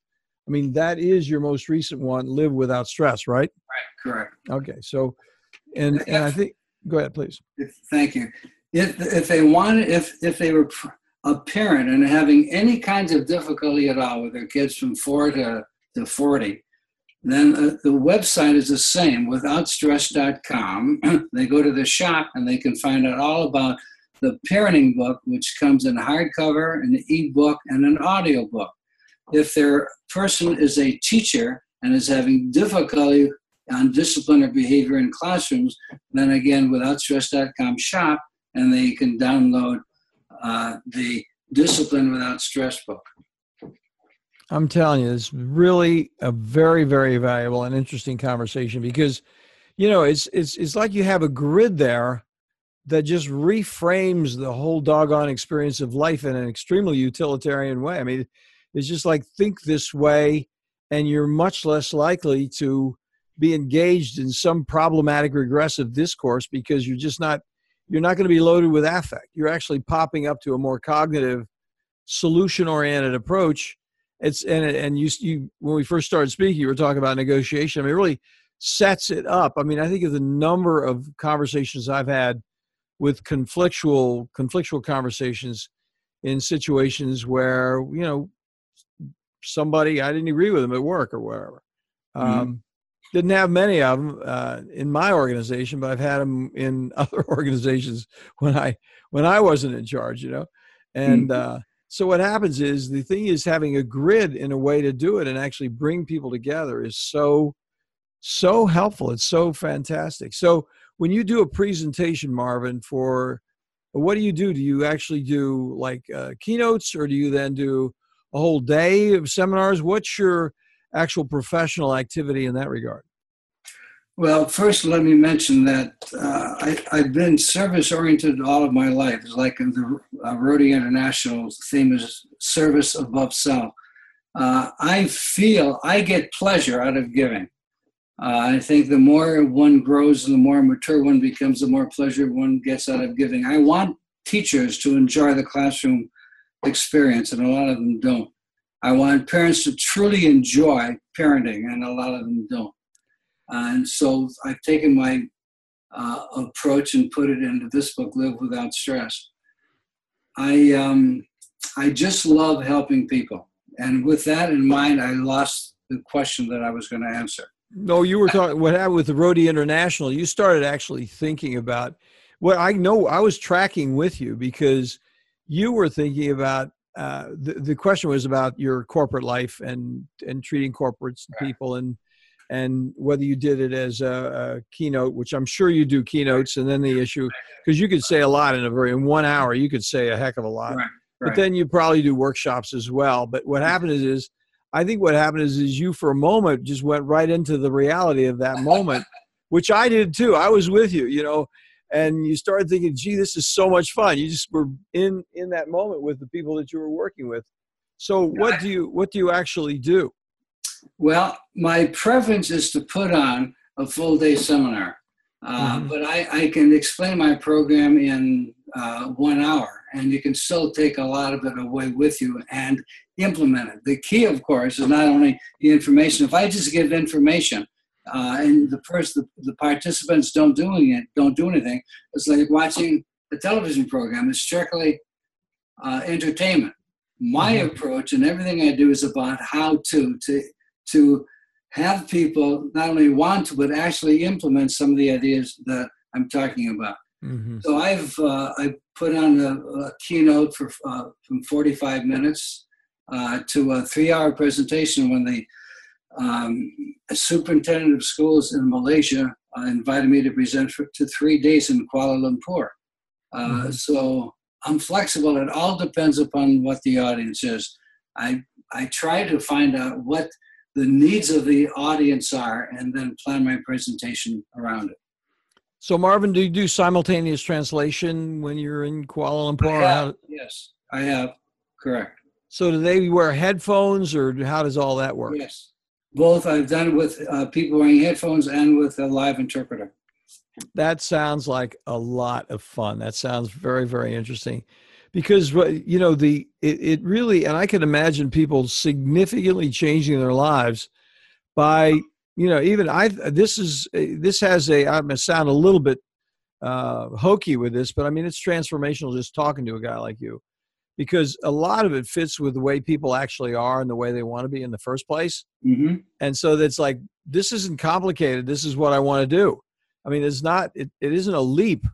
Speaker 1: I mean, that is your most recent one, "Live Without Stress," right?
Speaker 2: Right. Correct.
Speaker 1: Okay. So, and and I think, go ahead, please.
Speaker 2: Thank you. If if they wanted, if if they were a parent and having any kinds of difficulty at all with their kids from four to to forty, then uh, the website is the same withoutstress.com. they go to the shop and they can find out all about the parenting book, which comes in hardcover, an ebook, and an audio book. If their person is a teacher and is having difficulty on discipline or behavior in classrooms, then again, withoutstress.com shop, and they can download uh, the Discipline Without Stress book.
Speaker 1: I'm telling you, it's really a very, very valuable and interesting conversation because, you know, it's it's it's like you have a grid there that just reframes the whole doggone experience of life in an extremely utilitarian way. I mean, it's just like think this way, and you're much less likely to be engaged in some problematic regressive discourse because you're just not you're not going to be loaded with affect. You're actually popping up to a more cognitive, solution oriented approach it's and and you you when we first started speaking, you were talking about negotiation. I mean, it really sets it up. I mean, I think of the number of conversations I've had with conflictual conflictual conversations in situations where you know somebody I didn't agree with them at work or wherever. Mm-hmm. Um, didn't have many of them uh, in my organization, but I've had them in other organizations when I when I wasn't in charge. You know, and mm-hmm. uh, so what happens is the thing is having a grid in a way to do it and actually bring people together is so so helpful. It's so fantastic. So when you do a presentation, Marvin, for what do you do? Do you actually do like uh, keynotes, or do you then do a whole day of seminars? What's your actual professional activity in that regard?
Speaker 2: Well, first, let me mention that uh, I, have been service oriented all of my life. It's like the uh, Rotary International theme is service above self. Uh, I feel I get pleasure out of giving. Uh, I think the more one grows and the more mature one becomes, the more pleasure one gets out of giving. I want teachers to enjoy the classroom experience, and a lot of them don't. I want parents to truly enjoy parenting, and a lot of them don't. And so I've taken my uh, approach and put it into this book, Live Without Stress. I, um, I just love helping people. And with that in mind, I lost the question that I was going to answer.
Speaker 1: No, you were talking what happened with the Rotary International. You started actually thinking about well, I know I was tracking with you because you were thinking about uh, the, the question was about your corporate life and and treating corporates and people and and whether you did it as a, a, keynote, which I'm sure you do keynotes, and then the issue because you could say a lot in a very in one hour, you could say a heck of a lot. Right, right. But then you probably do workshops as well. But what happened is, is I think what happened is, is you for a moment just went right into the reality of that moment, which I did too. I was with you, you know, and you started thinking, "Gee, this is so much fun." You just were in in that moment with the people that you were working with. So, what do you what do you actually do?
Speaker 2: Well, my preference is to put on a full day seminar, uh, mm-hmm. but I, I, can explain my program in uh, one hour, and you can still take a lot of it away with you and implement it. The key, of course, is not only the information. If I just give information uh, and the first the, the participants don't doing it, don't do anything, it's like watching a television program. It's strictly uh, entertainment. My mm-hmm. approach and everything I do is about how to to to have people not only want to, but actually implement some of the ideas that I'm talking about. Mm-hmm. So I've uh, I put on a, a keynote for uh, from 45 minutes uh, to a three-hour presentation when the um, superintendent of schools in Malaysia uh, invited me to present for, to three days in Kuala Lumpur. Uh, mm-hmm. So I'm flexible. It all depends upon what the audience is. I I try to find out what the needs of the audience are and then plan my presentation around it.
Speaker 1: So, Marvin, do you do simultaneous translation when you're in Kuala Lumpur?
Speaker 2: I have, yes, I have. Correct.
Speaker 1: So, do they wear headphones or how does all that work?
Speaker 2: Yes, both. I've done it with uh, people wearing headphones and with a live interpreter.
Speaker 1: That sounds like a lot of fun. That sounds very, very interesting because you know the it, it really and i can imagine people significantly changing their lives by you know even i this is this has a i'm gonna sound a little bit uh hokey with this but i mean it's transformational just talking to a guy like you because a lot of it fits with the way people actually are and the way they want to be in the first place mm-hmm. and so that's like this isn't complicated this is what i want to do i mean it's not it, it isn't a leap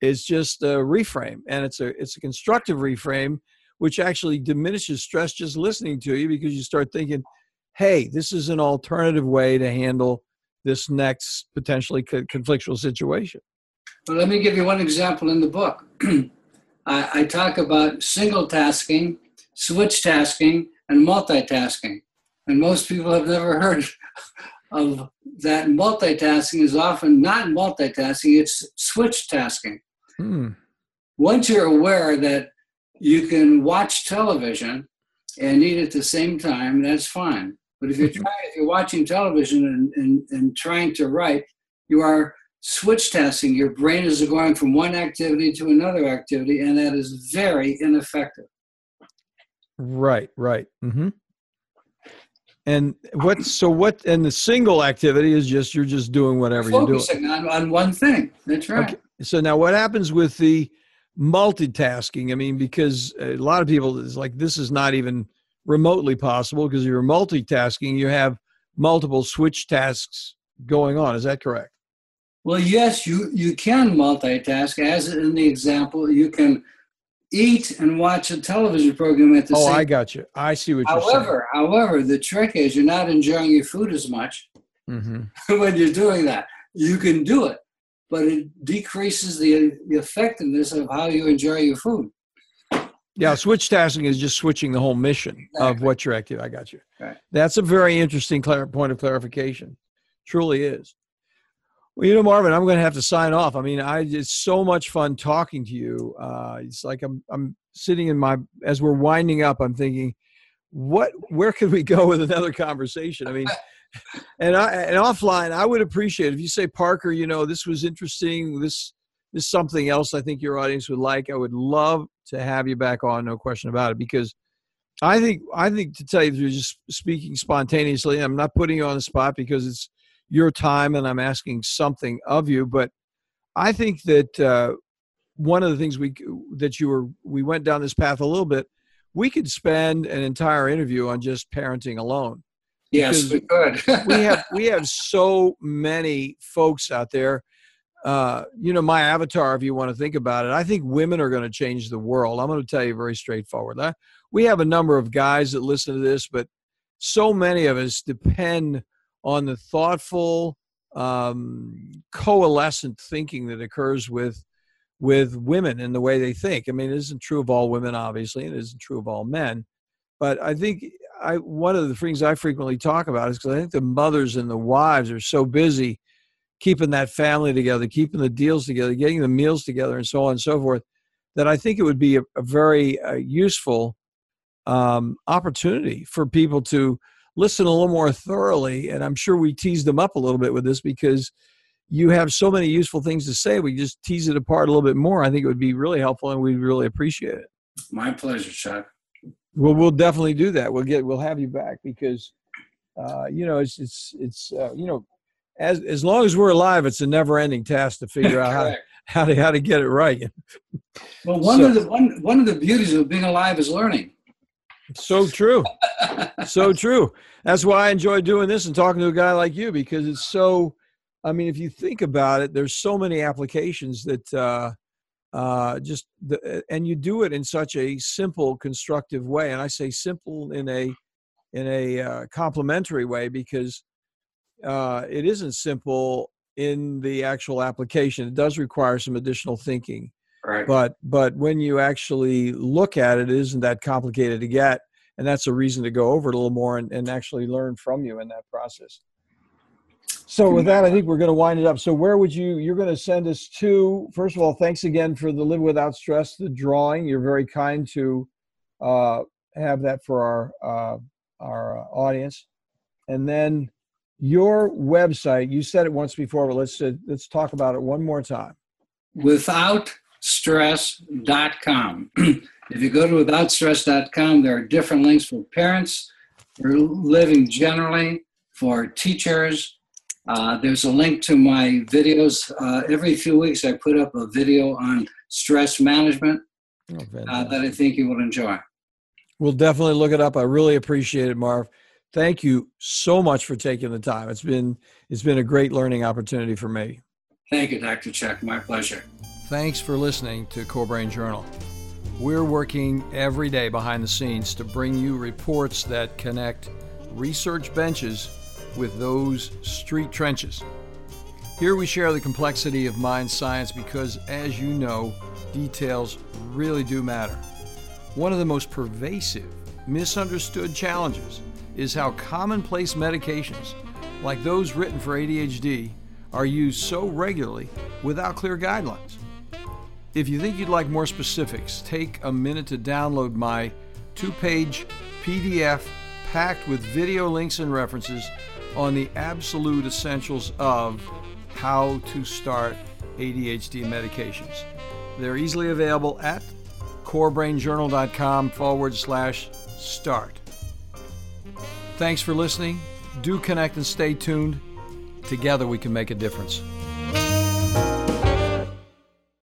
Speaker 1: It's just a reframe, and it's a it's a constructive reframe, which actually diminishes stress just listening to you because you start thinking, "Hey, this is an alternative way to handle this next potentially conflictual situation."
Speaker 2: Well, let me give you one example in the book. I, I talk about single tasking, switch tasking, and multitasking. And most people have never heard of that multitasking is often not multitasking, it's switch tasking. Hmm. Once you're aware that you can watch television and eat at the same time, that's fine. But if you're trying, if you're watching television and, and, and trying to write, you are switch tasking. Your brain is going from one activity to another activity, and that is very ineffective.
Speaker 1: Right, right. Mm-hmm. And what? So what? And the single activity is just you're just doing whatever you're doing.
Speaker 2: Focusing on, on one thing. That's right. Okay.
Speaker 1: So now, what happens with the multitasking? I mean, because a lot of people is like this is not even remotely possible because you're multitasking. You have multiple switch tasks going on. Is that correct?
Speaker 2: Well, yes, you, you can multitask. As in the example, you can eat and watch a television program at the
Speaker 1: oh,
Speaker 2: same.
Speaker 1: Oh, I got you. I see what
Speaker 2: however,
Speaker 1: you're saying. However,
Speaker 2: however, the trick is you're not enjoying your food as much mm-hmm. when you're doing that. You can do it, but it decreases the, the effectiveness of how you enjoy your food.
Speaker 1: Yeah, switch tasking is just switching the whole mission exactly. of what you're active. I got you. Right. That's a very interesting point of clarification. Truly is. Well, you know, Marvin, I'm going to have to sign off. I mean, I it's so much fun talking to you. Uh, it's like I'm I'm sitting in my as we're winding up. I'm thinking, what where could we go with another conversation? I mean, and I and offline, I would appreciate if you say, Parker, you know, this was interesting. This this is something else I think your audience would like. I would love to have you back on, no question about it, because I think I think to tell you, you're just speaking spontaneously. I'm not putting you on the spot because it's your time and I'm asking something of you. But I think that uh, one of the things we that you were we went down this path a little bit. We could spend an entire interview on just parenting alone.
Speaker 2: Yes, we could.
Speaker 1: we have we have so many folks out there. Uh, you know, my avatar, if you want to think about it, I think women are going to change the world. I'm going to tell you very straightforward. We have a number of guys that listen to this, but so many of us depend on the thoughtful, um, coalescent thinking that occurs with with women and the way they think. I mean, it isn't true of all women, obviously, and it isn't true of all men. But I think I one of the things I frequently talk about is because I think the mothers and the wives are so busy keeping that family together, keeping the deals together, getting the meals together, and so on and so forth, that I think it would be a, a very uh, useful um, opportunity for people to listen a little more thoroughly. And I'm sure we teased them up a little bit with this because you have so many useful things to say. We just tease it apart a little bit more. I think it would be really helpful and we'd really appreciate it.
Speaker 2: My pleasure, Chuck.
Speaker 1: Well, we'll definitely do that. We'll get, we'll have you back because, uh, you know, it's, it's, it's, uh, you know, as, as long as we're alive, it's a never ending task to figure out how, how to, how to get it right.
Speaker 2: well, one so, of the, one, one of the beauties of being alive is learning.
Speaker 1: So true. so true. That's why I enjoy doing this and talking to a guy like you because it's so. I mean, if you think about it, there's so many applications that uh, uh, just the, and you do it in such a simple, constructive way. And I say simple in a in a uh, complimentary way because uh, it isn't simple in the actual application. It does require some additional thinking.
Speaker 2: Right.
Speaker 1: But but when you actually look at it, it isn't that complicated to get, and that's a reason to go over it a little more and, and actually learn from you in that process. So with that, I think we're going to wind it up. So where would you? You're going to send us to. First of all, thanks again for the Live Without Stress, the drawing. You're very kind to uh, have that for our uh, our uh, audience, and then your website. You said it once before, but let's uh, let's talk about it one more time.
Speaker 2: Without withoutstress.com. if you go to withoutstress.com, there are different links for parents, for living generally, for teachers. Uh, there's a link to my videos. Uh, every few weeks, I put up a video on stress management oh, uh, that I think you will enjoy.
Speaker 1: We'll definitely look it up. I really appreciate it, Marv. Thank you so much for taking the time. It's been it's been a great learning opportunity for me.
Speaker 2: Thank you, Dr. Chuck. My pleasure.
Speaker 1: Thanks for listening to Core Brain Journal. We're working every day behind the scenes to bring you reports that connect research benches with those street trenches. Here we share the complexity of mind science because, as you know, details really do matter. One of the most pervasive, misunderstood challenges is how commonplace medications, like those written for ADHD, are used so regularly without clear guidelines. If you think you'd like more specifics, take a minute to download my two page PDF packed with video links and references on the absolute essentials of how to start ADHD medications. They're easily available at corebrainjournal.com forward slash start. Thanks for listening. Do connect and stay tuned. Together we can make a difference.